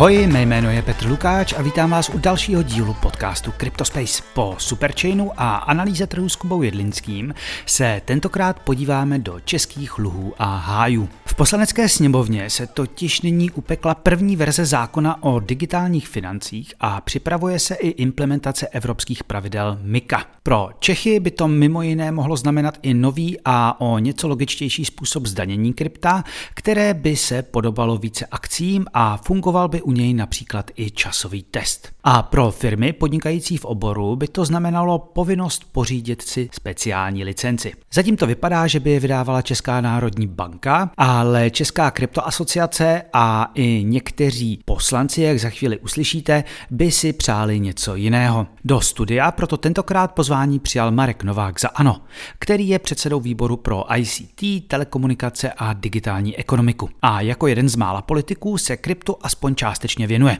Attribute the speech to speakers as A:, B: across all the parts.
A: Ahoj, mé jméno je Petr Lukáč a vítám vás u dalšího dílu podcastu CryptoSpace. Po Superchainu a analýze trhu s Kubou Jedlinským se tentokrát podíváme do českých luhů a hájů. V poslanecké sněmovně se totiž nyní upekla první verze zákona o digitálních financích a připravuje se i implementace evropských pravidel MIKA. Pro Čechy by to mimo jiné mohlo znamenat i nový a o něco logičtější způsob zdanění krypta, které by se podobalo více akcím a fungoval by u něj například i časový test. A pro firmy podnikající v oboru by to znamenalo povinnost pořídit si speciální licenci. Zatím to vypadá, že by je vydávala Česká národní banka, ale Česká kryptoasociace a i někteří poslanci, jak za chvíli uslyšíte, by si přáli něco jiného. Do studia proto tentokrát pozvání přijal Marek Novák za ANO, který je předsedou výboru pro ICT, telekomunikace a digitální ekonomiku. A jako jeden z mála politiků se kryptu aspoň částečně věnuje.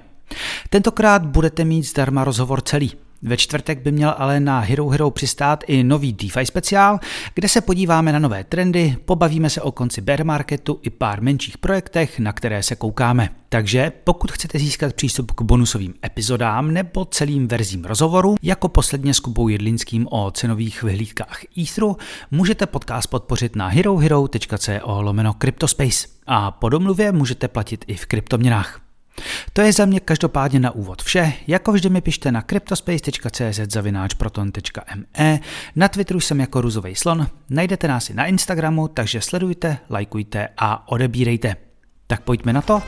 A: Tentokrát budete mít zdarma rozhovor celý. Ve čtvrtek by měl ale na Hero Hero přistát i nový DeFi speciál, kde se podíváme na nové trendy, pobavíme se o konci bear marketu i pár menších projektech, na které se koukáme. Takže pokud chcete získat přístup k bonusovým epizodám nebo celým verzím rozhovoru, jako posledně s Kubou Jedlinským o cenových vyhlídkách Etheru, můžete podcast podpořit na herohero.co lomeno Cryptospace. A po domluvě můžete platit i v kryptoměnách. To je za mě každopádně na úvod vše. Jako vždy mi pište na cryptospace.cz zavináč proton.me, na Twitteru jsem jako ruzový slon, najdete nás i na Instagramu, takže sledujte, lajkujte a odebírejte. Tak pojďme na to,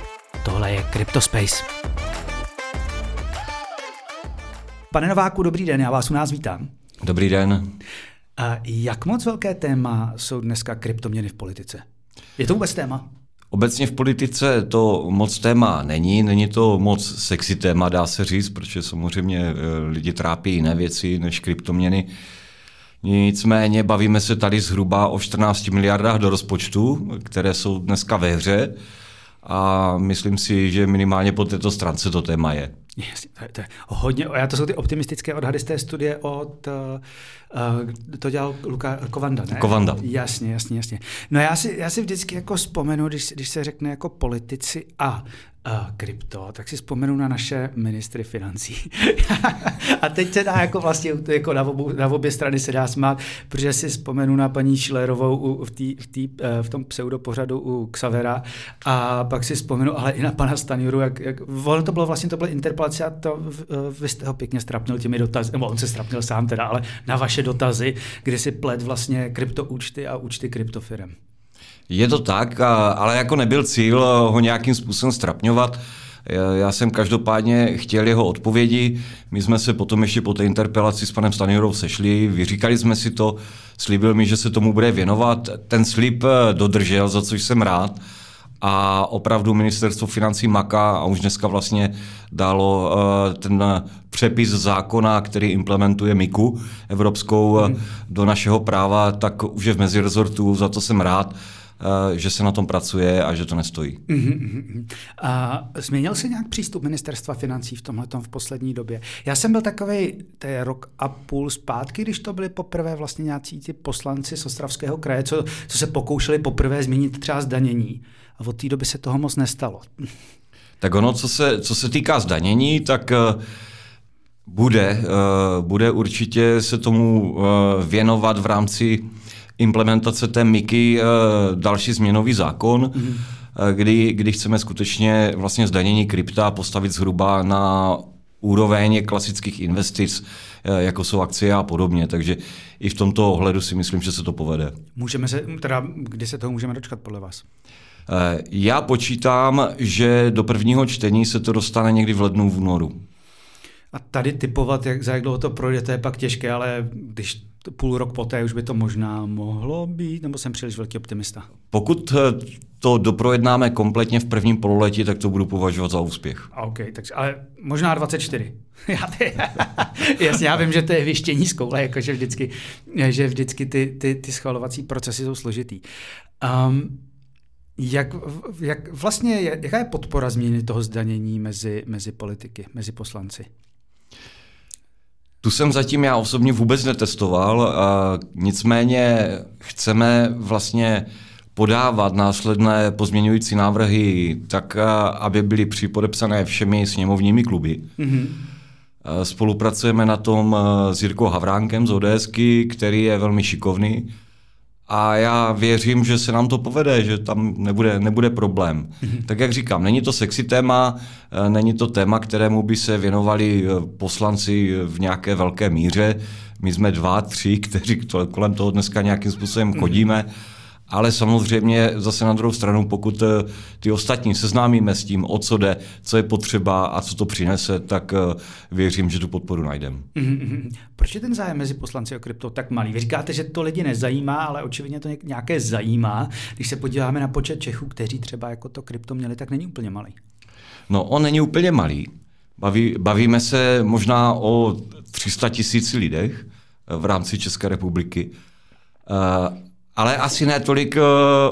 A: tohle je Cryptospace. Pane Nováku, dobrý den, já vás u nás vítám.
B: Dobrý den.
A: A jak moc velké téma jsou dneska kryptoměny v politice? Je to vůbec téma?
B: Obecně v politice to moc téma není, není to moc sexy téma, dá se říct, protože samozřejmě eh, lidi trápí jiné věci než kryptoměny. Nicméně bavíme se tady zhruba o 14 miliardách do rozpočtu, které jsou dneska ve hře a myslím si, že minimálně po této stránce to téma je.
A: Jasně, to je, to je hodně, já to jsou ty optimistické odhady z té studie od, uh, to dělal Luka Kovanda, ne?
B: Kovanda.
A: Jasně, jasně, jasně. No já si, já si vždycky jako vzpomenu, když, když se řekne jako politici a krypto, tak si vzpomenu na naše ministry financí. a teď se dá jako vlastně jako na, obu, na obě strany se dá smát, protože si vzpomenu na paní Šilerovou u, v, tý, v, tý, v tom pseudopořadu u Xavera a pak si vzpomenu ale i na pana Stanjuru, jak, jak ono to bylo vlastně, to bylo interpelace a to vy jste ho pěkně strapnil těmi dotazy, nebo on se strapnil sám teda, ale na vaše dotazy, kdy si plet vlastně kryptoúčty a účty kryptofirem.
B: Je to tak, ale jako nebyl cíl ho nějakým způsobem strapňovat. Já jsem každopádně chtěl jeho odpovědi. My jsme se potom ještě po té interpelaci s panem Stanjurou sešli, vyříkali jsme si to, slíbil mi, že se tomu bude věnovat. Ten slib eh, dodržel, za což jsem rád. A opravdu ministerstvo financí maká a už dneska vlastně dalo uh, ten přepis zákona, který implementuje MIKu evropskou mm. do našeho práva, tak už je v mezirezortu, za to jsem rád. Eh, že se na tom pracuje a že to nestojí.
A: Uh-huh. A změnil se nějak přístup ministerstva financí v tomhle v poslední době? Já jsem byl takový, to je rok a půl zpátky, když to byli poprvé vlastně nějací ti poslanci z Ostravského kraje, co, co se pokoušeli poprvé změnit třeba zdanění. A od té doby se toho moc nestalo.
B: Tak ono, co se, co se týká zdanění, tak uh, bude, uh, bude určitě se tomu uh, věnovat v rámci implementace té MIKy eh, další změnový zákon, mm-hmm. kdy, kdy chceme skutečně vlastně zdanění krypta postavit zhruba na úroveň klasických investic, eh, jako jsou akcie a podobně. Takže i v tomto ohledu si myslím, že se to povede.
A: Můžeme se, teda kdy se toho můžeme dočkat podle vás?
B: Já počítám, že do prvního čtení se to dostane někdy v lednu, v únoru.
A: A tady typovat, jak, za jak dlouho to projde, to je pak těžké, ale když půl rok poté už by to možná mohlo být, nebo jsem příliš velký optimista?
B: Pokud eh, to doprojednáme kompletně v prvním pololetí, tak to budu považovat za úspěch.
A: OK, takže, ale možná 24. já ty, jasně, já vím, že to je vyštění z koule, jakože vždycky, že vždycky ty, ty, ty schvalovací procesy jsou složitý. Um, jak, jak vlastně, jaká je podpora změny toho zdanění mezi, mezi politiky, mezi poslanci?
B: Tu jsem zatím já osobně vůbec netestoval, nicméně chceme vlastně podávat následné pozměňující návrhy tak, aby byly připodepsané všemi sněmovními kluby. Mm-hmm. Spolupracujeme na tom s Jirkou Havránkem z ODSky, který je velmi šikovný a já věřím, že se nám to povede, že tam nebude, nebude problém. Mm-hmm. Tak jak říkám, není to sexy téma, eh, není to téma, kterému by se věnovali eh, poslanci v nějaké velké míře. My jsme dva, tři, kteří kolem toho dneska nějakým způsobem mhm. chodíme. Mm-hmm ale samozřejmě zase na druhou stranu, pokud eh, ty ostatní seznámíme s tím, o co jde, co je potřeba a co to přinese, tak eh, věřím, že tu podporu najdeme. Mm-hmm.
A: Proč je ten zájem mezi poslanci o krypto tak malý? Vy říkáte, že to lidi nezajímá, ale očividně to nějaké zajímá. Když se podíváme na počet Čechů, kteří třeba jako to krypto měli, tak není úplně malý.
B: No, on není úplně malý. Baví, bavíme se možná o 300 tisíc lidech eh, v rámci České republiky. Ale asi ne tolik eh,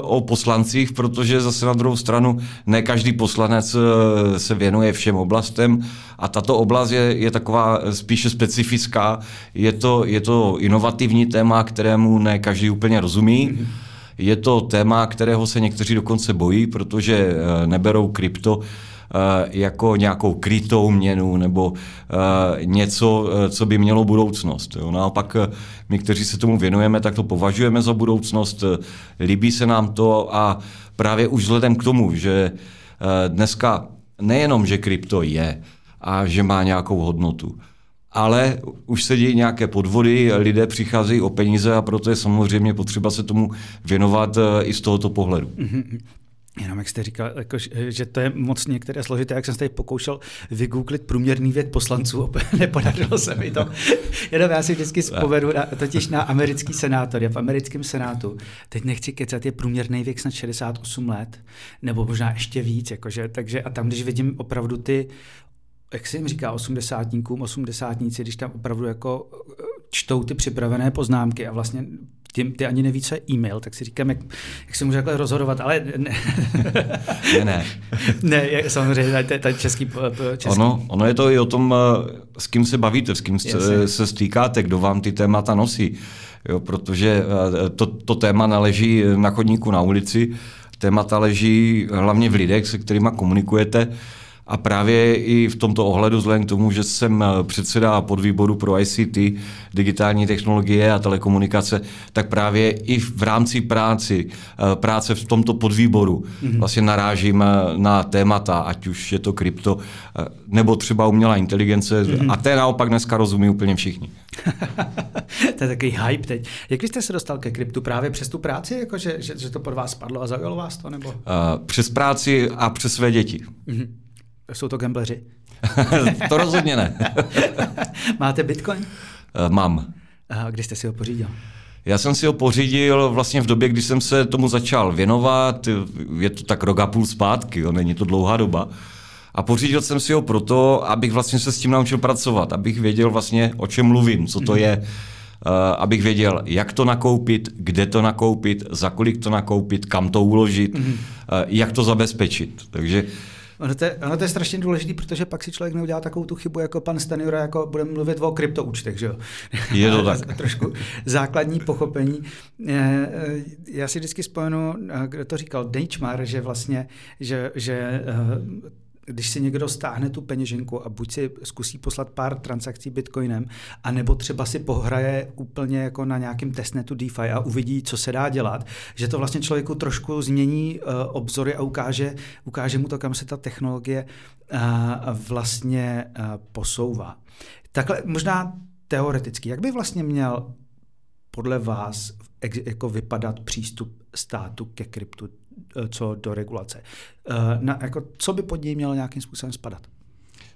B: o poslancích, protože zase na druhou stranu ne každý poslanec eh, se věnuje všem oblastem a tato oblast je, je taková spíše specifická. Je to, je to inovativní téma, kterému ne každý úplně rozumí. Mm-hmm. Je to téma, kterého se někteří dokonce bojí, protože eh, neberou krypto Eh, jako nějakou krytou měnu nebo eh, něco, eh, co by mělo budoucnost. Jo. Naopak my, kteří se tomu věnujeme, tak to považujeme za budoucnost, líbí se nám to a právě už vzhledem k tomu, že dneska nejenom, že krypto je a že má nějakou hodnotu, ale už se dějí nějaké podvody, lidé přicházejí o peníze a proto je samozřejmě potřeba se tomu věnovat i z tohoto pohledu.
A: Jenom jak jste říkal, jako, že to je moc některé složité, jak jsem se tady pokoušel vygooglit průměrný věk poslanců, nepodařilo se mi to. Jenom já si vždycky spovedu na, totiž na americký senátor, v americkém senátu, teď nechci kecat, je průměrný věk snad 68 let, nebo možná ještě víc, jakože, takže a tam, když vidím opravdu ty jak se jim říká, osmdesátníkům, osmdesátníci, když tam opravdu jako čtou ty připravené poznámky a vlastně ty, ty ani neví, co je e-mail, tak si říkám, jak, jak se může takhle rozhodovat, ale ne.
B: ne, ne.
A: ne, samozřejmě, to je český, český.
B: Ono, ono je to i o tom, eh, s kým se bavíte, s kým se, se stýkáte, kdo vám ty témata nosí. Jo, protože eh, to, to téma naleží na chodníku na ulici, témata leží hlavně v lidech, se kterými komunikujete. A právě i v tomto ohledu, vzhledem k tomu, že jsem eh, předseda podvýboru pro ICT, digitální technologie a telekomunikace, tak právě i v rámci práci, eh, práce v tomto podvýboru mm-hmm. vlastně narážím eh, na témata, ať už je to krypto, nebo třeba umělá inteligence. Mm-hmm. A té naopak dneska rozumí úplně všichni.
A: to je takový hype teď. Jak jste se dostal ke kryptu? Právě přes tu práci, jako že, že, že to pod vás spadlo a zaujalo vás to? Nebo? Uh,
B: přes práci a přes své děti. Mm-hmm.
A: Jsou to gambleři?
B: to rozhodně ne.
A: Máte bitcoin?
B: Uh, mám.
A: A kdy jste si ho pořídil?
B: Já jsem si ho pořídil vlastně v době, kdy jsem se tomu začal věnovat. Je to tak rok a půl zpátky, jo, není to dlouhá doba. A pořídil jsem si ho proto, abych vlastně se s tím naučil pracovat, abych věděl vlastně, o čem mluvím, co to mhm. je, uh, abych věděl, jak to nakoupit, kde to nakoupit, za kolik to nakoupit, kam to uložit, mm-hmm. uh, jak to zabezpečit. Takže
A: Ono to, je, ono to je strašně důležité, protože pak si člověk neudělá takovou tu chybu jako pan Stanjura, jako budeme mluvit o kryptoúčtech, že jo?
B: Je to tak.
A: Trošku základní pochopení. Eh, eh, já si vždycky spomenu, eh, kdo to říkal, Dejčmar, že vlastně, že, že když si někdo stáhne tu peněženku a buď si zkusí poslat pár transakcí bitcoinem, anebo třeba si pohraje úplně jako na nějakém testnetu DeFi a uvidí, co se dá dělat, že to vlastně člověku trošku změní uh, obzory a ukáže, ukáže mu to, kam se ta technologie uh, vlastně uh, posouvá. Takhle možná teoreticky, jak by vlastně měl podle vás jako vypadat přístup státu ke kryptu co do regulace. Eh, na, jako, co by pod něj mělo nějakým způsobem spadat?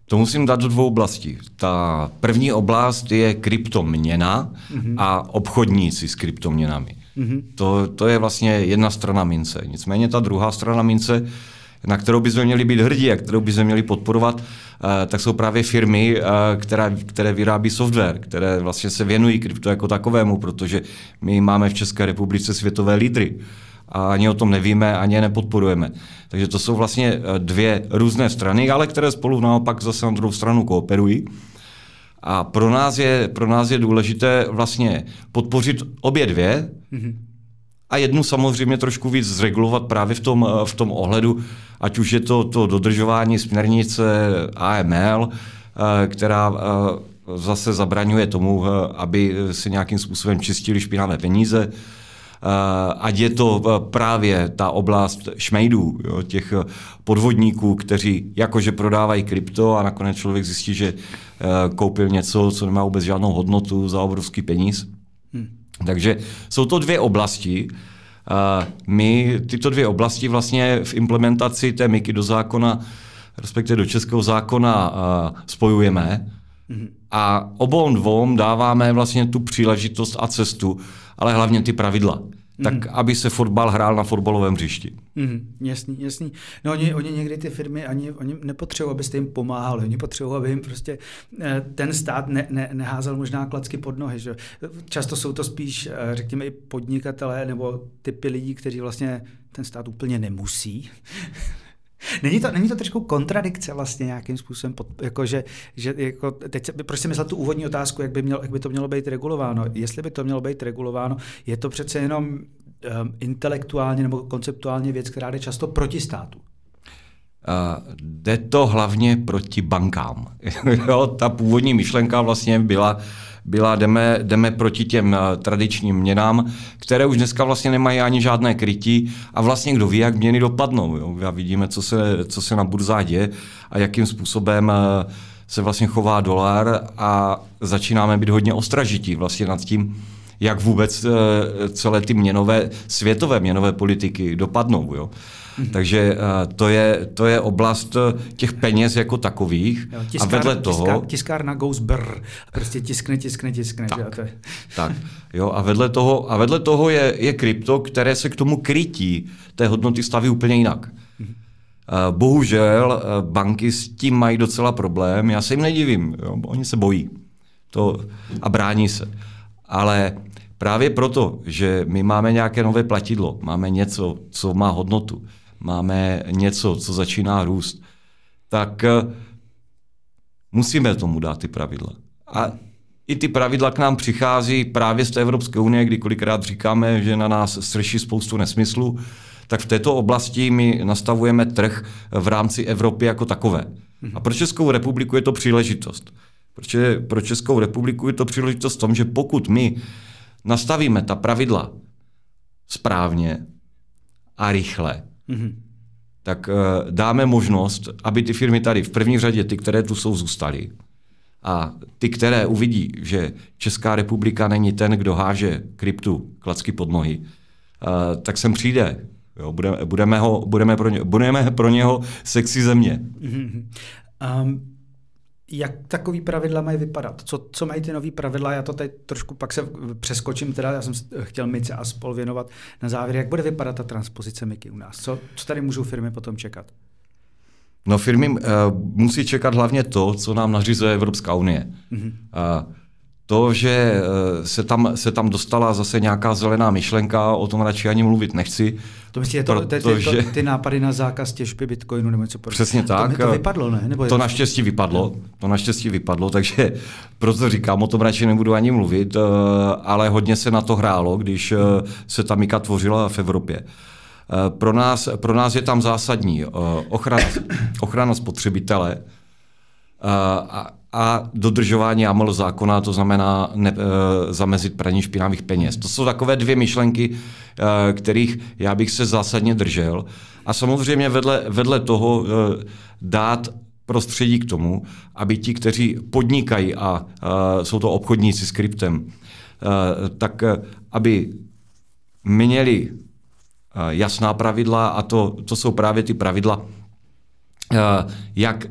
B: To musím dát do dvou oblastí. Ta první oblast je kryptoměna mm-hmm. a obchodníci s kryptoměnami. Mm-hmm. To, to je vlastně jedna strana mince. Nicméně ta druhá strana mince, na kterou bychom měli být hrdí a kterou bychom měli podporovat, eh, tak jsou právě firmy, které, které vyrábí software, které vlastně se věnují krypto jako takovému, protože my máme v České republice světové lídry a ani o tom nevíme, ani je nepodporujeme. Takže to jsou vlastně eh, dvě různé strany, ale které spolu naopak zase na druhou stranu kooperují. A pro nás je, pro nás je důležité vlastně podpořit obě dvě, mm-hmm. a jednu samozřejmě trošku víc zregulovat právě v tom, v tom ohledu, ať už je to to dodržování směrnice AML, která zase zabraňuje tomu, aby si nějakým způsobem čistili špinavé peníze, ať je to právě ta oblast šmejdů, jo, těch podvodníků, kteří jakože prodávají krypto a nakonec člověk zjistí, že koupil něco, co nemá vůbec žádnou hodnotu za obrovský peníz. Hmm. Takže jsou to dvě oblasti. My tyto dvě oblasti vlastně v implementaci té MIKy do zákona, respektive do českého zákona, spojujeme. A obou dvou dáváme vlastně tu příležitost a cestu, ale hlavně ty pravidla tak mm. aby se fotbal hrál na fotbalovém hřišti.
A: Mm, jasný, jasný. No oni, oni někdy ty firmy ani oni nepotřebují, abyste jim pomáhali, oni potřebují, aby jim prostě eh, ten stát ne, ne, neházel možná klacky pod nohy. Že? Často jsou to spíš, eh, řekněme, i podnikatelé nebo typy lidí, kteří vlastně ten stát úplně nemusí. Není to, není to trošku kontradikce vlastně nějakým způsobem, pod, jako že, že jako, teď proč jsem myslel tu úvodní otázku, jak by, mělo, jak by to mělo být regulováno. Jestli by to mělo být regulováno, je to přece jenom um, intelektuálně nebo konceptuálně věc, která jde často proti státu.
B: Uh, jde to hlavně proti bankám. jo, ta původní myšlenka vlastně byla, byla jdeme, jdeme proti těm uh, tradičním měnám, které už dneska vlastně nemají ani žádné krytí a vlastně kdo ví, jak měny dopadnou. Jo. A vidíme, co se, co se na burzách děje a jakým způsobem uh, se vlastně chová dolar a začínáme být hodně ostražití vlastně nad tím, jak vůbec celé ty měnové, světové měnové politiky dopadnou. Jo. Mm-hmm. Takže uh, to, je, to je oblast eh, těch peněz jako takových.
A: Jo, tiskár, a vedle toho... Tiskár, tiskárna goes brr. Prostě tiskne, tiskne, tiskne.
B: Tak, že? To je... tak. Jo, a vedle toho, a vedle toho je, je krypto, které se k tomu krytí té hodnoty staví úplně jinak. Mm-hmm. Bohužel banky s tím mají docela problém. Já se jim nedivím. Jo? Oni se bojí to a brání se. Ale právě proto, že my máme nějaké nové platidlo, máme něco, co má hodnotu, máme něco, co začíná růst, tak eh, musíme tomu dát ty pravidla. A i ty pravidla k nám přichází právě z té Evropské unie, kdy kolikrát říkáme, že na nás srší spoustu nesmyslu, tak v této oblasti my nastavujeme trh v rámci Evropy jako takové. A pro Českou republiku je to příležitost. Protože pro Českou republiku je to příležitost v tom, že pokud my nastavíme ta pravidla správně a rychle, mm-hmm. tak uh, dáme možnost, aby ty firmy tady, v první řadě ty, které tu jsou, zůstaly. A ty, které uvidí, že Česká republika není ten, kdo háže kryptu klacky pod nohy, uh, tak sem přijde. Jo, budeme, budeme, ho, budeme, pro ně, budeme pro něho sexy země. Mm-hmm.
A: Um, jak takový pravidla mají vypadat? Co, co mají ty nové pravidla? Já to teď trošku pak se přeskočím, teda já jsem chtěl Mice a spol věnovat na závěr. Jak bude vypadat ta transpozice MIKY u nás? Co, co tady můžou firmy potom čekat?
B: No firmy uh, musí čekat hlavně to, co nám nařizuje Evropská unie. Mm-hmm. Uh, to, že eh, se tam, se tam dostala zase nějaká zelená myšlenka, o tom radši ani mluvit nechci.
A: To myslíte, to, to, ty, že... ty nápady na zákaz těžby bitcoinu nebo něco
B: podobného? Přesně tak.
A: To, to vypadlo, ne? Nebo
B: to naštěstí vypadlo, to naštěstí vypadlo, takže proto říkám, o tom radši nebudu ani mluvit, eh, ale hodně se na to hrálo, když eh, se ta Mika tvořila v Evropě. Pro nás, pro nás je tam zásadní ochrana, ochrana spotřebitele, a, a dodržování AML zákona, to znamená ne, e, zamezit praní špinavých peněz. To jsou takové dvě myšlenky, e, kterých já bych se zásadně držel. A samozřejmě vedle, vedle toho e, dát prostředí k tomu, aby ti, kteří podnikají a e, jsou to obchodníci s kryptem, e, tak e, aby měli jasná pravidla a to, to jsou právě ty pravidla jak,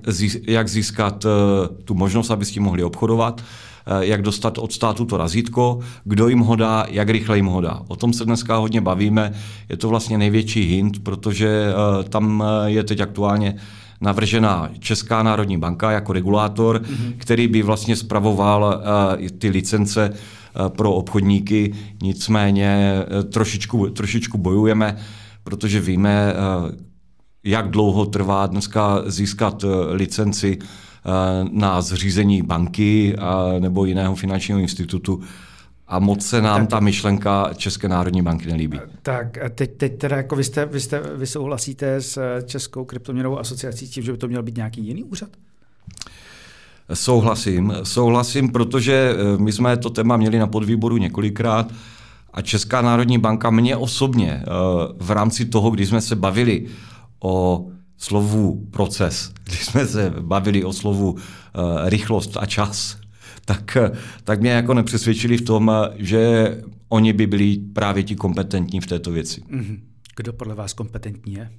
B: jak získat eh, tu možnost, aby s tím mohli obchodovat, eh, jak dostat od státu to razítko, kdo jim ho dá, jak rychle jim ho dá. O tom se dneska hodně bavíme. Je to vlastně největší hint, protože tam je teď aktuálně navržená Česká národní banka jako regulátor, mm-hmm. který by vlastně spravoval ty licence pro obchodníky. Nicméně trošičku, trošičku bojujeme, protože víme, jak dlouho trvá dneska získat eh, licenci eh, na zřízení banky nebo jiného finančního institutu. a moc se nám tak, ta myšlenka České národní banky nelíbí.
A: Tak teď, teď teda jako vy, jste, vy, jste, vy souhlasíte s Českou kryptoměnovou asociací tím, že by to měl být nějaký jiný úřad?
B: Souhlasím, souhlasím, protože eh, my jsme to téma měli na podvýboru několikrát a Česká národní banka mě osobně eh, v rámci toho, když jsme se bavili o slovu proces, když jsme se bavili o slovu eh, rychlost a čas, tak, tak mě jako nepřesvědčili v tom, že oni by byli právě ti kompetentní v této věci. Mhm.
A: Kdo podle vás kompetentní je?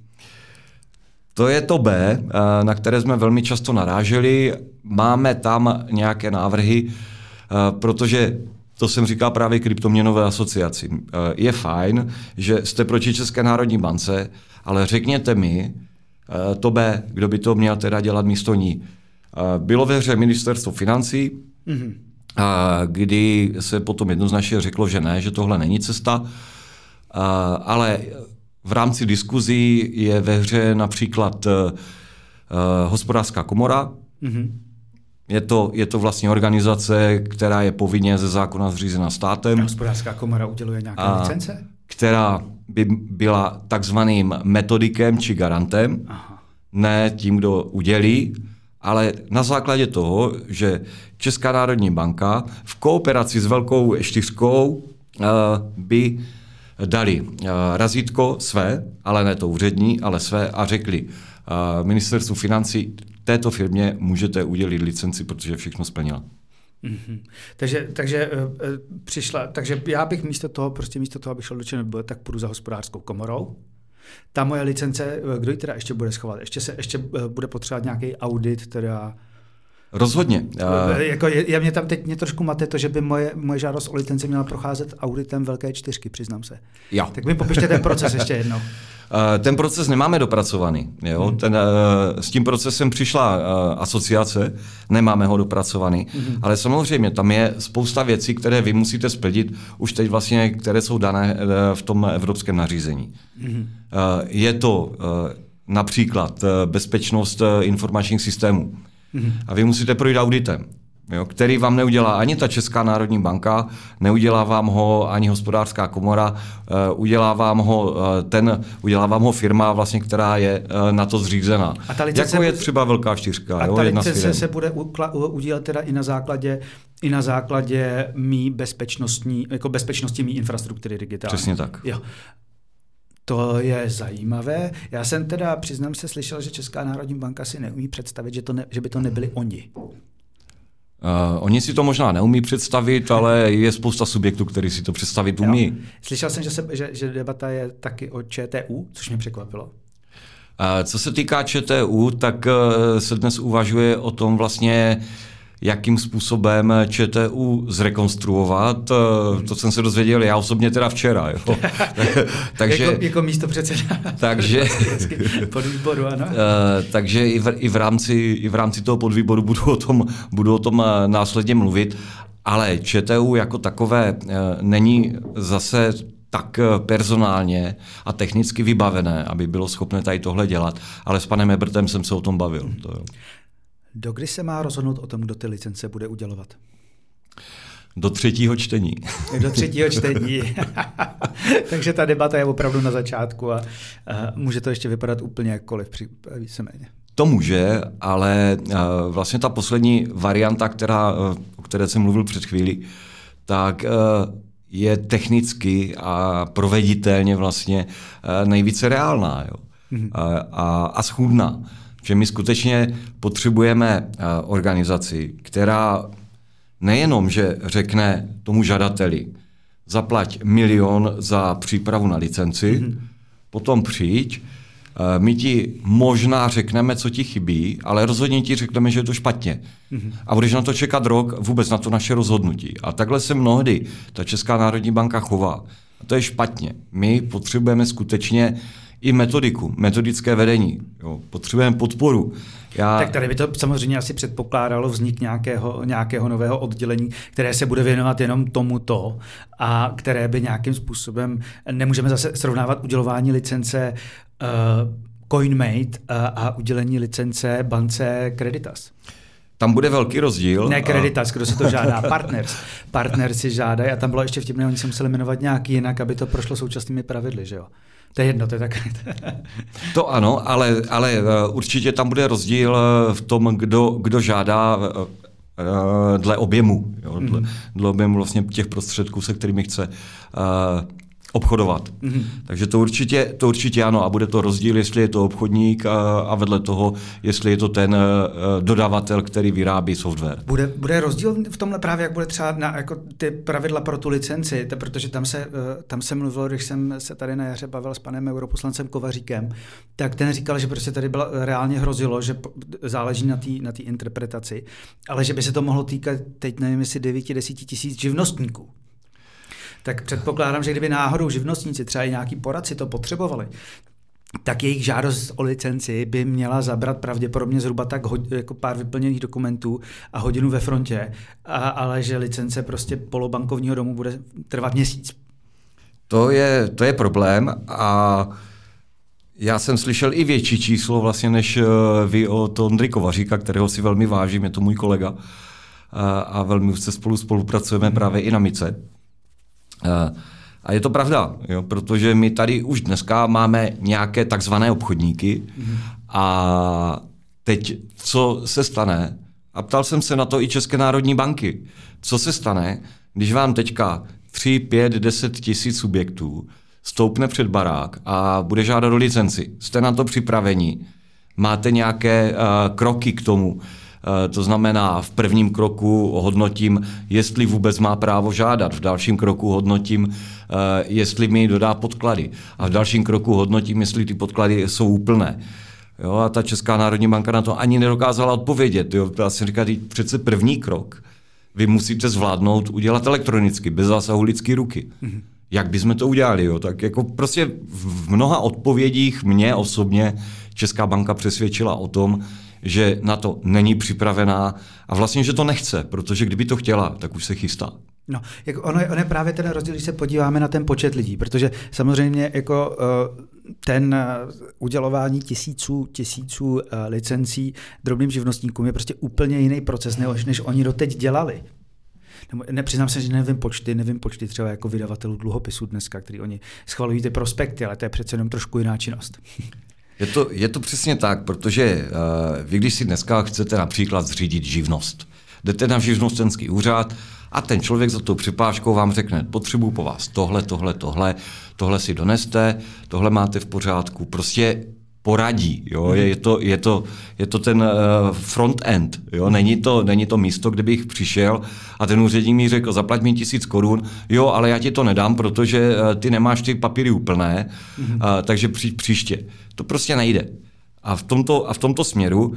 B: To je to B, na které jsme velmi často naráželi. Máme tam nějaké návrhy, protože to jsem říkal právě kryptoměnové asociaci. Je fajn, že jste proti České národní bance, ale řekněte mi, to B, kdo by to měl teda dělat místo ní. Bylo ve hře ministerstvo financí, mm-hmm. kdy se potom jednoznačně řeklo, že ne, že tohle není cesta, ale v rámci diskuzí je ve hře například hospodářská komora. Mm-hmm. Je to, je to vlastně organizace, která je povinně ze zákona zřízena státem. A
A: hospodářská komora uděluje nějaké a licence?
B: Která by byla takzvaným metodikem či garantem, Aha. ne tím, kdo udělí, ale na základě toho, že Česká národní banka v kooperaci s Velkou čtyřkou uh, by dali uh, razítko své, ale ne to úřední, ale své a řekli ministerstvu financí, této firmě můžete udělit licenci, protože všechno splnila.
A: Mm-hmm. Takže, takže uh, přišla, takže já bych místo toho, prostě místo toho, abych šel do ČNB, tak půjdu za hospodářskou komorou. Ta moje licence, kdo ji teda ještě bude schovat? Ještě se ještě bude potřebovat nějaký audit, teda
B: Rozhodně.
A: Uh, jako je, je, mě tam teď mě trošku mate to, že by moje, moje žádost o licenci měla procházet auditem velké čtyřky, přiznám se.
B: Jo.
A: Tak mi popište ten proces ještě jednou.
B: Uh, ten proces nemáme dopracovaný. Jo? Hmm. Ten, uh, s tím procesem přišla uh, asociace, nemáme ho dopracovaný, hmm. ale samozřejmě tam je spousta věcí, které vy musíte splnit už teď vlastně, které jsou dané v tom evropském nařízení. Hmm. Je to například bezpečnost informačních systémů. Mm-hmm. A vy musíte projít auditem, jo, který vám neudělá ani ta Česká národní banka, neudělá vám ho ani hospodářská komora, uh, udělá vám ho uh, ten, udělá vám ho firma, vlastně, která je uh, na to zřízená. A ta jako je třeba velká čtyřka.
A: A jo, ta licence se bude udělat teda i na základě i na základě mý bezpečnostní, jako bezpečnosti mý infrastruktury digitální.
B: Přesně tak.
A: Jo. To je zajímavé. Já jsem teda, přiznám se, slyšel, že Česká národní banka si neumí představit, že, to ne, že by to nebyli oni. Uh,
B: oni si to možná neumí představit, ale je spousta subjektů, který si to představit umí. Jo.
A: Slyšel jsem, že, se, že, že debata je taky o ČTU, což mě překvapilo. Uh,
B: co se týká ČTU, tak uh, se dnes uvažuje o tom vlastně, uh, jakým způsobem ČTU zrekonstruovat. To jsem se dozvěděl já osobně teda včera. Jo.
A: takže, jako, jako místo předseda.
B: takže,
A: podvýboru, ano.
B: Eh, takže i v, i, v rámci, i v rámci toho podvýboru budu o tom, budu o tom eh, následně mluvit. Ale ČTU jako takové eh, není zase tak personálně a technicky vybavené, aby bylo schopné tady tohle dělat. Ale s panem Ebertem jsem se o tom bavil. To jo.
A: Dokdy se má rozhodnout o tom, kdo ty licence bude udělovat?
B: Do třetího čtení.
A: Do třetího čtení. Takže ta debata je opravdu na začátku a, a může to ještě vypadat úplně jakkoliv, víceméně.
B: To může, ale vlastně ta poslední varianta, která, o které jsem mluvil před chvílí, tak je technicky a proveditelně vlastně nejvíce reálná jo? Mm-hmm. A, a, a schůdná že my skutečně potřebujeme eh, organizaci, která nejenom, že řekne tomu žadateli, zaplať milion za přípravu na licenci, mm-hmm. potom přijď, eh, my ti možná řekneme, co ti chybí, ale rozhodně ti řekneme, že je to špatně. Mm-hmm. A budeš na to čekat rok, vůbec na to naše rozhodnutí. A takhle se mnohdy ta Česká národní banka chová. A to je špatně. My potřebujeme skutečně uh, i metodiku, metodické vedení. Jo. Potřebujeme podporu.
A: Já... Tak tady by to samozřejmě asi předpokládalo vznik nějakého, nějakého nového oddělení, které se bude věnovat jenom tomuto a které by nějakým způsobem, nemůžeme zase srovnávat udělování licence uh, CoinMate uh, a udělení licence bance Creditas.
B: tam bude velký rozdíl.
A: Ne kreditas, kdo si to žádá, partners. Partners si žádají a tam bylo ještě vtipné, oni se museli jmenovat nějak jinak, aby to prošlo současnými pravidly, že jo. To je jedno, to je tak.
B: to ano, ale, ale eh, určitě tam bude rozdíl eh, v tom, kdo, kdo žádá eh, dle objemu, jo, dle, mm. dle objemu vlastně těch prostředků, se kterými chce obchodovat. Mm-hmm. Takže to určitě, to určitě ano a bude to rozdíl, jestli je to obchodník a, a vedle toho, jestli je to ten uh, dodavatel, který vyrábí software.
A: Bude, bude rozdíl v tomhle právě, jak bude třeba na, jako ty pravidla pro tu licenci, to, protože tam se, uh, tam se mluvilo, když jsem se tady na jaře bavil s panem europoslancem Kovaříkem, tak ten říkal, že prostě tady byla, reálně hrozilo, že záleží na té na interpretaci, ale že by se to mohlo týkat, teď nevím, jestli 9-10 tisíc živnostníků tak předpokládám, že kdyby náhodou živnostníci, třeba i nějaký poradci to potřebovali, tak jejich žádost o licenci by měla zabrat pravděpodobně zhruba tak jako pár vyplněných dokumentů a hodinu ve frontě, a, ale že licence prostě polobankovního domu bude trvat měsíc.
B: To je, to je problém a já jsem slyšel i větší číslo vlastně než eh, vy od Ondry Kovaříka, kterého si velmi vážím, je to můj kolega a, a velmi se spolu spolupracujeme právě i na MICE. Eh, a je to pravda, jo, protože my tady už dneska máme nějaké takzvané obchodníky mm-hmm. a teď co se stane, a ptal jsem se na to i České národní banky, co se stane, když vám teďka 3, 5, 10 tisíc subjektů stoupne před barák a bude žádat o licenci. Jste na to připraveni? Máte nějaké uh, kroky k tomu? Eh, to znamená, v prvním kroku hodnotím, jestli vůbec má právo žádat, v dalším kroku hodnotím, eh, jestli mi dodá podklady a v dalším kroku hodnotím, jestli ty podklady jsou úplné. Jo, a ta Česká národní banka na to ani nedokázala odpovědět. Jo. Já jsem říkal, přece první krok vy musíte zvládnout udělat elektronicky, bez zásahu lidské ruky. Mm-hmm. Jak bychom to udělali? Jo? Tak jako prostě v mnoha odpovědích mě osobně Česká banka přesvědčila o tom, že na to není připravená a vlastně, že to nechce, protože kdyby to chtěla, tak už se chystá.
A: No, jako ono, je, ono je právě ten rozdíl, když se podíváme na ten počet lidí, protože samozřejmě jako uh, ten uh, udělování tisíců, tisíců uh, licencí drobným živnostníkům je prostě úplně jiný proces, než, než oni doteď dělali. Nepřiznám se, že nevím počty, nevím počty třeba jako vydavatelů dluhopisů dneska, který oni schvalují ty prospekty, ale to je přece jenom trošku jiná činnost.
B: Je to, je to přesně tak, protože uh, vy, když si dneska chcete například zřídit živnost, jdete na živnostenský úřad a ten člověk za tou připážkou vám řekne, potřebuji po vás tohle, tohle, tohle, tohle si doneste, tohle máte v pořádku. Prostě poradí. Jo? Mhm. Je, to, je, to, je to ten uh, front-end. Jo? Není, to, není to místo, kde bych přišel a ten úředník mi řekl, zaplať mi tisíc korun, jo, ale já ti to nedám, protože uh, ty nemáš ty papíry úplné, uh, takže při, příště. To prostě nejde. A v tomto, a v tomto směru uh,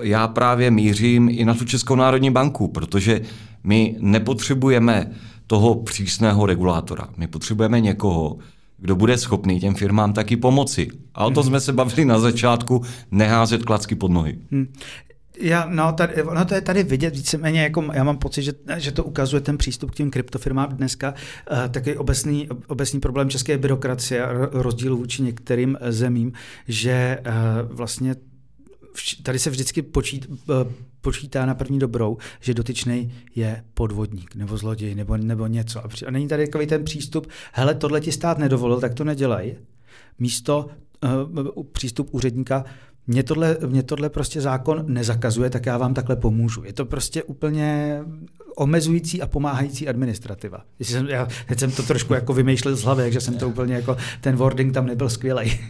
B: já právě mířím i na tu Českou národní banku, protože my nepotřebujeme toho přísného regulátora. My potřebujeme někoho, kdo bude schopný těm firmám taky pomoci. A o to hmm. jsme se bavili na začátku, neházet klacky pod nohy. Hmm.
A: Já, no, tady, no, to je tady vidět víceméně, jako já mám pocit, že, že to ukazuje ten přístup k těm kryptofirmám dneska. Uh, taky obecný, obecný problém české byrokracie a rozdíl vůči některým zemím, že uh, vlastně tady se vždycky počít, počítá na první dobrou, že dotyčný je podvodník nebo zloděj nebo, nebo něco. A není tady takový ten přístup, hele, tohle ti stát nedovolil, tak to nedělej. Místo uh, přístup úředníka, mě tohle, mě tohle prostě zákon nezakazuje, tak já vám takhle pomůžu. Je to prostě úplně omezující a pomáhající administrativa. Jsem, já jsem to trošku jako vymýšlel z hlavy, že jsem to úplně jako, ten wording tam nebyl skvělý.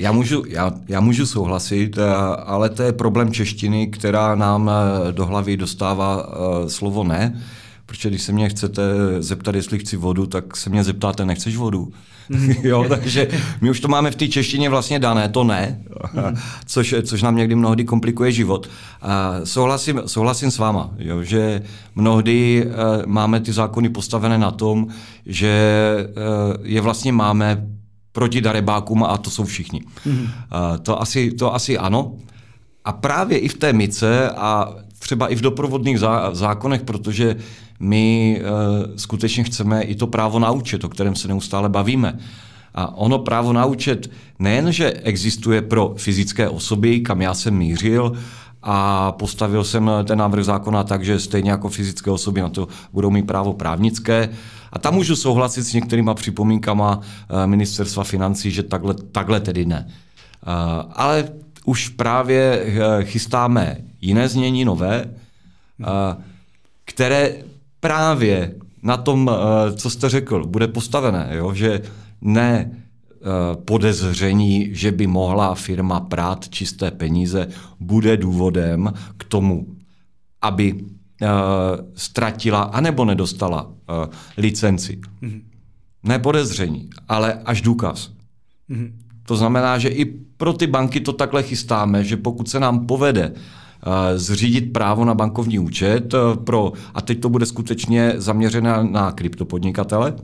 B: Já můžu, já, já můžu souhlasit, eh, ale to je problém češtiny, která nám eh, do hlavy dostává uh, slovo ne, protože když se mě chcete zeptat, jestli chci vodu, tak se mě zeptáte, nechceš vodu? Mm. jo, takže my už to máme v té češtině vlastně dané, to ne, mm. což, což nám někdy mnohdy komplikuje život. A souhlasím, souhlasím s váma, jo, že mnohdy máme ty zákony postavené na tom, že je vlastně máme proti darebákům a to jsou všichni. Mm-hmm. Uh, to, asi, to asi ano. A právě i v té mice a třeba i v doprovodných zá, zákonech, protože my uh, skutečně chceme i to právo na účet, o kterém se neustále bavíme. A ono právo na účet nejen, že existuje pro fyzické osoby, kam já jsem mířil, a postavil jsem ten návrh zákona tak, že stejně jako fyzické osoby na to budou mít právo právnické. A tam můžu souhlasit s některýma připomínkama eh, ministerstva financí, že takhle, takhle tedy ne. Eh, ale už právě eh, chystáme jiné znění, nové, které právě na tom, co jste řekl, bude postavené, jo? že ne podezření, že by mohla firma prát čisté peníze, bude důvodem k tomu, aby uh, ztratila anebo nedostala uh, licenci. Mm-hmm. Ne podezření, ale až důkaz. Mm-hmm. To znamená, že i pro ty banky to takhle chystáme, že pokud se nám povede zřídit právo na bankovní účet pro, a teď to bude skutečně zaměřené na kryptopodnikatele,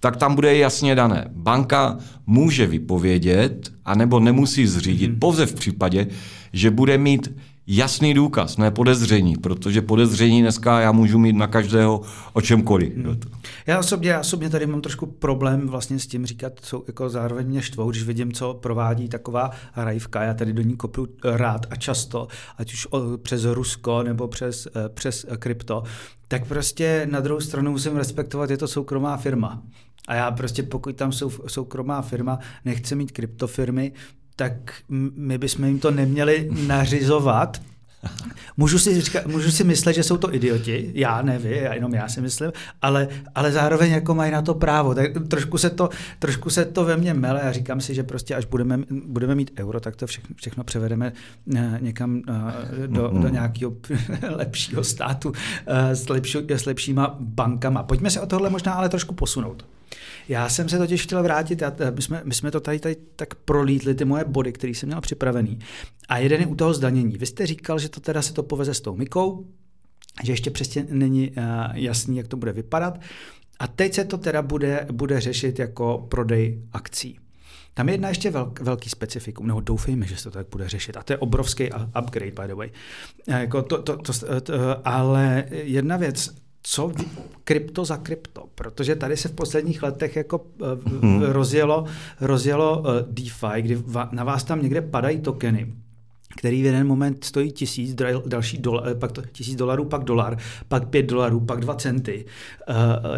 B: tak tam bude jasně dané. Banka může vypovědět, anebo nemusí zřídit, mm-hmm. pouze v případě, že bude mít jasný důkaz, ne podezření, protože podezření dneska já můžu mít na každého o čemkoliv. Hmm.
A: Já osobně, já osobně tady mám trošku problém vlastně s tím říkat, co jako zároveň mě štvou, když vidím, co provádí taková rajvka, já tady do ní kopru rád a často, ať už přes Rusko nebo přes, eh, přes krypto, tak prostě na druhou stranu musím respektovat, je to soukromá firma. A já prostě, pokud tam jsou soukromá firma, nechce mít kryptofirmy, tak my bychom jim to neměli nařizovat. Můžu si, říkat, můžu si myslet, že jsou to idioti, já ne vy, jenom já si myslím, ale, ale zároveň jako mají na to právo. Tak trošku se to, trošku se to ve mně mele a říkám si, že prostě až budeme, budeme mít euro, tak to všechno, všechno převedeme eh, někam eh, do, do nějakého lepšího státu eh, s, lepší, s lepšíma bankama. Pojďme se o tohle možná ale trošku posunout. Já jsem se totiž chtěl vrátit, já, my, jsme, my jsme to tady, tady tak prolítli, ty moje body, které jsem měl připravený. A jeden je u toho zdanění. Vy jste říkal, že to teda se to poveze s tou Mikou, že ještě přesně není uh, jasný, jak to bude vypadat. A teď se to teda bude, bude řešit jako prodej akcí. Tam je jedna ještě velk, velký specifikum, nebo doufejme, že se to tak bude řešit. A to je obrovský upgrade, by the way. Jako to, to, to, to, ale jedna věc, co krypto za krypto, protože tady se v posledních letech jako hmm. rozjelo, rozjelo eh, DeFi, kdy na vás tam někde padají tokeny, který v jeden moment stojí tisíc, další dolar, eh, pak to, tisíc dolarů, pak dolar, pak pět dolarů, pak dva centy.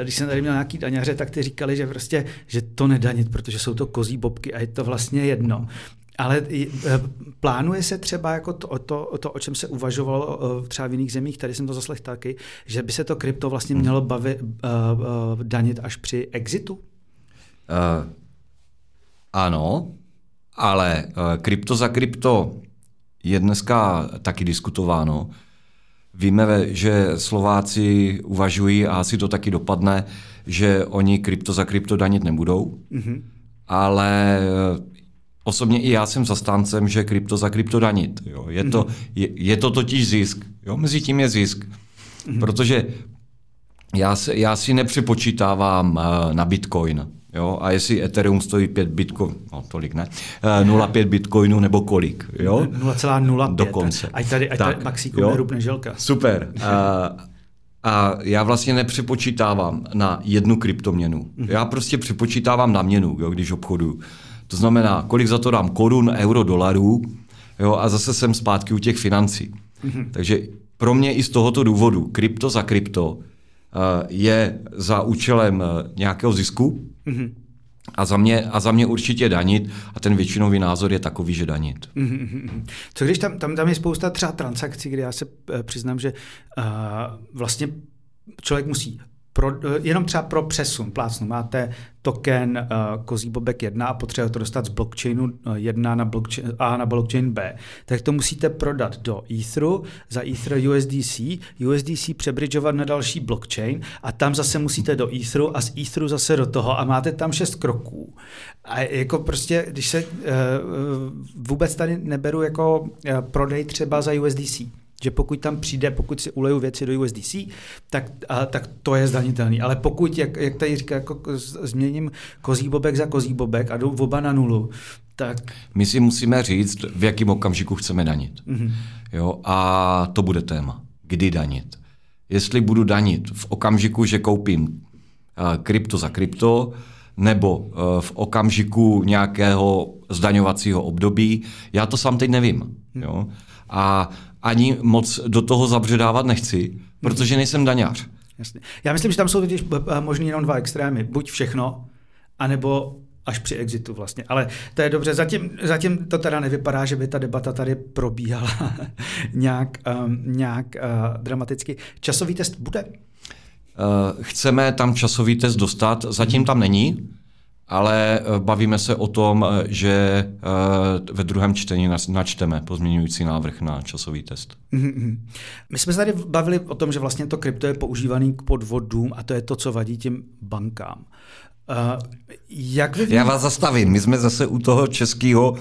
A: Když jsem tady měl nějaký daňaře, tak ty říkali, že prostě, že to nedanit, protože jsou to kozí bobky a je to vlastně jedno. Ale e, plánuje se třeba jako to, to, to, o čem se uvažovalo e, třeba v jiných zemích, tady jsem to zaslech taky, že by se to krypto vlastně mělo bavit, uh, uh, danit až při exitu? Uh,
B: ano, ale uh, krypto za krypto je dneska taky diskutováno. Víme, že Slováci uvažují a asi to taky dopadne, že oni krypto za krypto danit nebudou, mm-hmm. ale Osobně i já jsem zastáncem, že krypto za krypto danit. Jo. Je, to, mhm. je, je to totiž zisk. Jo. Mezi tím je zisk. Mm-hmm. Protože já, se, já si nepřipočítávám uh, na Bitcoin. Jo? A jestli Ethereum stojí 5 bitcoin, no tolik ne, uh, eh, 0,5 bitcoinu nebo kolik. Jo?
A: 0,05.
B: Dokonce.
A: Ať tady, ať tady Maxíku nerupne želka.
B: Super. Uh, a já vlastně nepřipočítávám na jednu kryptoměnu. Mm-hmm. Já prostě připočítávám na měnu, jo, když obchoduju. To znamená, kolik za to dám korun, euro, dolarů jo, a zase jsem zpátky u těch financí. Mm-hmm. Takže pro mě i z tohoto důvodu krypto za krypto uh, je za účelem uh, nějakého zisku mm-hmm. a, za mě, a za mě určitě danit a ten většinový názor je takový, že danit. Mm-hmm.
A: Co když tam, tam, tam je spousta třeba transakcí, kde já se uh, přiznám, že uh, vlastně člověk musí pro, eh, jenom třeba pro přesun, plácnu, máte token uh, kozí bobek 1 a potřebujete to dostat z blockchainu 1 na blockchain A na blockchain B, tak to musíte prodat do Etheru, za Ether USDC, USDC přebridžovat na další blockchain a tam zase musíte do Etheru a z Etheru zase do toho a máte tam šest kroků. A jako prostě, když se uh, vůbec tady neberu jako uh, prodej třeba za USDC, že pokud tam přijde, pokud si uleju věci do USDC, tak, a, tak to je zdanitelný. Ale pokud, jak, jak tady říká, jako změním kozí bobek za kozí bobek a jdou oba na nulu, tak...
B: My si musíme říct, v jakém okamžiku chceme danit. Mm-hmm. Jo, a to bude téma. Kdy danit? Jestli budu danit v okamžiku, že koupím uh, krypto za krypto, nebo uh, v okamžiku nějakého zdaňovacího období, já to sám teď nevím. Jo? A ani moc do toho zabředávat nechci, protože nejsem daňář.
A: Jasně. Já myslím, že tam jsou totiž možný jenom dva extrémy. Buď všechno, anebo až při exitu vlastně. Ale to je dobře. Zatím, zatím to teda nevypadá, že by ta debata tady probíhala nějak, um, nějak uh, dramaticky. Časový test bude?
B: Uh, chceme tam časový test dostat, zatím tam není, ale uh, bavíme se o tom, uh, že uh, ve druhém čtení načteme pozměňující návrh na časový test. Mm-hmm.
A: My jsme se tady bavili o tom, že vlastně to krypto je používaný k podvodům a to je to, co vadí těm bankám. Uh, jak vy...
B: Já vás zastavím, my jsme zase u toho českého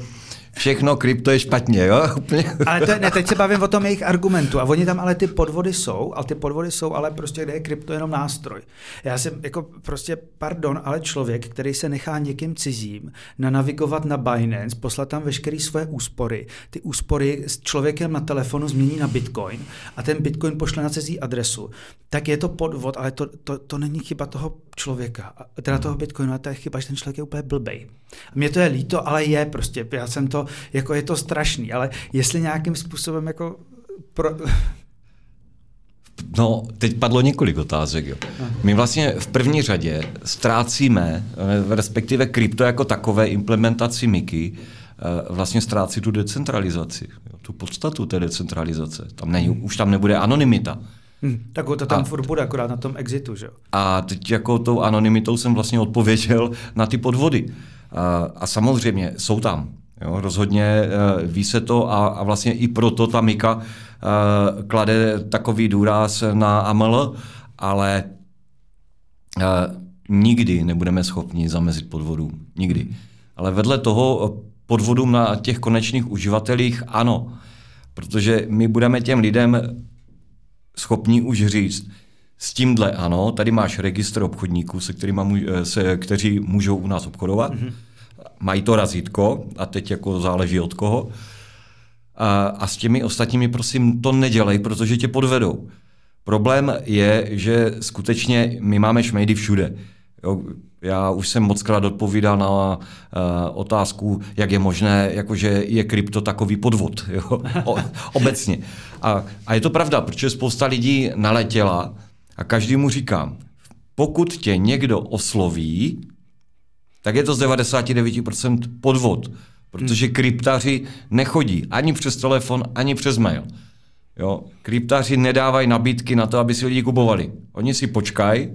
B: všechno krypto je špatně, jo?
A: ale to, ne, teď se bavím o tom jejich argumentu a oni tam ale ty podvody jsou, ale ty podvody jsou ale prostě, kde je krypto jenom nástroj. Já jsem jako prostě, pardon, ale člověk, který se nechá někým cizím navigovat na Binance, poslat tam veškeré své úspory, ty úspory s člověkem na telefonu změní na Bitcoin a ten Bitcoin pošle na cizí adresu, tak je to podvod, ale to, to, to není chyba toho člověka, teda toho Bitcoinu, ale to je chyba, že ten člověk je úplně blbej. Mě to je líto, ale je prostě, já jsem to, jako je to strašný, ale jestli nějakým způsobem jako pro...
B: No, teď padlo několik otázek. Jo. My vlastně v první řadě ztrácíme, respektive krypto jako takové implementaci MIKI, eh, vlastně ztrácí tu decentralizaci, tu podstatu té decentralizace. Tam není, už tam nebude anonymita.
A: Hmm, tak to tam a, furt bude, akorát na tom exitu, že
B: A teď jako tou anonymitou jsem vlastně odpověděl na ty podvody. A, a samozřejmě jsou tam. Jo, rozhodně uh, ví se to a, a vlastně i proto ta Mika uh, klade takový důraz na AML, ale uh, nikdy nebudeme schopni zamezit podvodům. Nikdy. Ale vedle toho podvodům na těch konečných uživatelích ano. Protože my budeme těm lidem schopni už říct, s tímhle ano, tady máš registr obchodníků, se kterými, se, kteří můžou u nás obchodovat. Mm-hmm mají to razítko a teď jako záleží od koho. A, a s těmi ostatními prosím to nedělej, protože tě podvedou. Problém je, že skutečně my máme šmejdy všude. Jo, já už jsem moc krát odpovídal na uh, otázku, jak je možné, jakože je krypto takový podvod, jo, o, obecně. A, a je to pravda, protože spousta lidí naletěla a každý mu říkám, pokud tě někdo osloví, tak je to z 99% podvod, protože hmm. kryptaři nechodí ani přes telefon, ani přes mail. Jo? Kryptaři nedávají nabídky na to, aby si lidi kupovali. Oni si počkají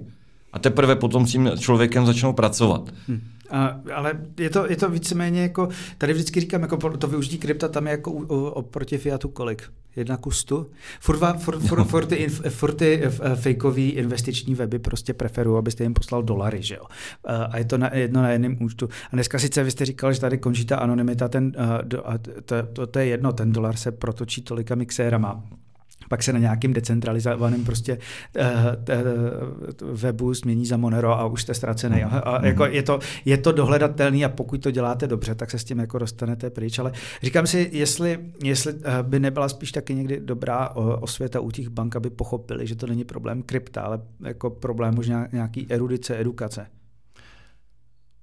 B: a teprve potom s tím člověkem začnou pracovat. Hmm.
A: A, ale je to, je to víceméně jako, tady vždycky říkám, jako to využití krypta tam je jako oproti Fiatu kolik? Jedna ku stu? Furt, furt, furt, furt ty, furt ty eh, fakeový investiční weby prostě preferují, abyste jim poslal dolary, že jo? A je to na, jedno na jednom účtu. A dneska sice vy jste říkal, že tady končí ta anonymita, ten, a to, to, to, je jedno, ten dolar se protočí tolika mixérama pak se na nějakým decentralizovaném prostě uh, webu změní za Monero a už jste ztracený. A, a jako je, to, je to dohledatelný a pokud to děláte dobře, tak se s tím jako dostanete pryč. Ale říkám si, jestli, jestli eh, by nebyla spíš taky někdy dobrá osvěta u těch bank, aby pochopili, že to není problém krypta, ale jako problém možná nějaký erudice, edukace.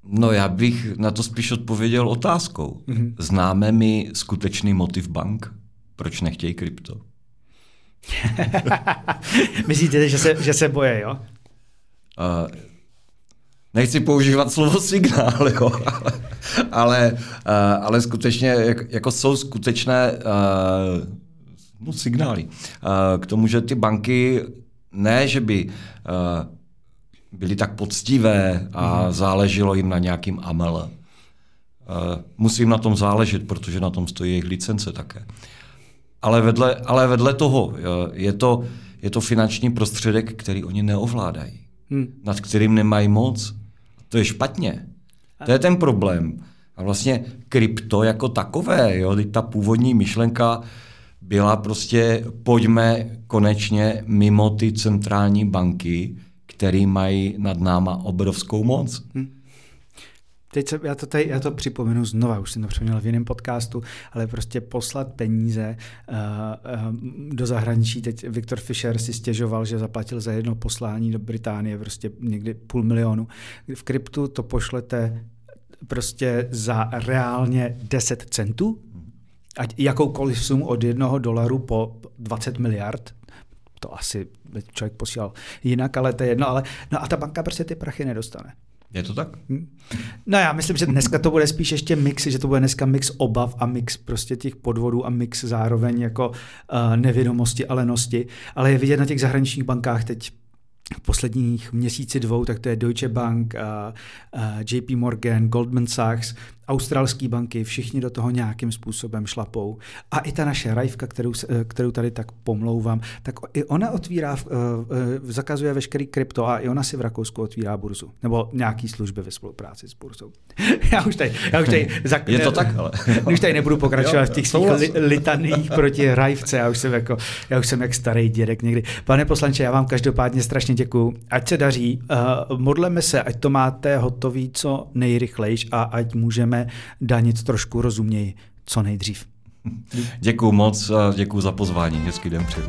B: No já bych na to spíš odpověděl otázkou. Mm-hmm. Známe mi skutečný motiv bank? Proč nechtějí krypto?
A: Myslíte, že se, že se boje, jo?
B: Uh, nechci používat slovo signál, jo, ale, ale, uh, ale skutečně jak, jako jsou skutečné uh, no, signály uh, k tomu, že ty banky ne, že by uh, byly tak poctivé a mm. záleželo jim na nějakým AML. Uh, musím na tom záležet, protože na tom stojí jejich licence také. Ale vedle, ale vedle toho je to, je to finanční prostředek, který oni neovládají, hmm. nad kterým nemají moc. To je špatně. To je ten problém. A vlastně krypto jako takové, jo, ta původní myšlenka byla prostě pojďme konečně mimo ty centrální banky, které mají nad náma obrovskou moc. Hmm.
A: Teď se, já, to tady, já to připomenu znova, už jsem to připomněl v jiném podcastu, ale prostě poslat peníze uh, uh, do zahraničí. Teď Viktor Fischer si stěžoval, že zaplatil za jedno poslání do Británie prostě někdy půl milionu. V kryptu to pošlete prostě za reálně 10 centů ať jakoukoliv sumu od jednoho dolaru po 20 miliard, to asi člověk posílal jinak, ale to je jedno, ale no a ta banka prostě ty prachy nedostane.
B: Je to tak? Hm.
A: No já myslím, že dneska to bude spíš ještě mix, že to bude dneska mix obav a mix prostě těch podvodů a mix zároveň jako uh, nevědomosti a lenosti. Ale je vidět na těch zahraničních bankách teď v posledních měsíci dvou, tak to je Deutsche Bank, uh, uh, JP Morgan, Goldman Sachs, australské banky, všichni do toho nějakým způsobem šlapou. A i ta naše Rajvka, kterou, eh, kterou tady tak pomlouvám, tak i ona otvírá, uh, uh, zakazuje veškerý krypto a i ona si v Rakousku otvírá burzu. Nebo nějaký služby ve spolupráci s burzou. já už tady, já už tady
B: zak- Je to tak, ale.
A: už tady nebudu pokračovat jo, v těch svých li- litaných proti Rajvce, já už jsem jako, já už jsem jak starý dědek někdy. Pane poslanče, já vám každopádně strašně děkuju. Ať se daří, uh, modleme se, ať to máte hotový co nejrychlejš a ať můžeme danit trošku rozuměji co nejdřív.
B: Děkuji moc a děkuji za pozvání. Hezký den přeju.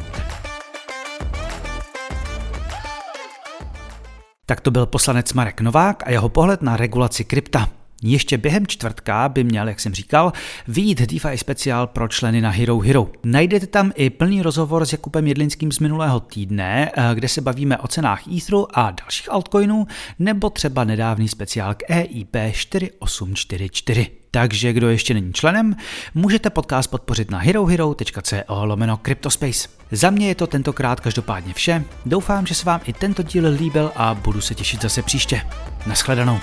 A: Tak to byl poslanec Marek Novák a jeho pohled na regulaci krypta. Ještě během čtvrtka by měl, jak jsem říkal, výjít DeFi speciál pro členy na Hero Hero. Najdete tam i plný rozhovor s Jakubem Jedlinským z minulého týdne, eh, kde se bavíme o cenách Etheru a dalších altcoinů, nebo třeba nedávný speciál k EIP 4844. Takže kdo ještě není členem, můžete podcast podpořit na herohero.co lomeno Cryptospace. Za mě je to tentokrát každopádně vše. Doufám, že se vám i tento díl líbil a budu se těšit zase příště. Naschledanou.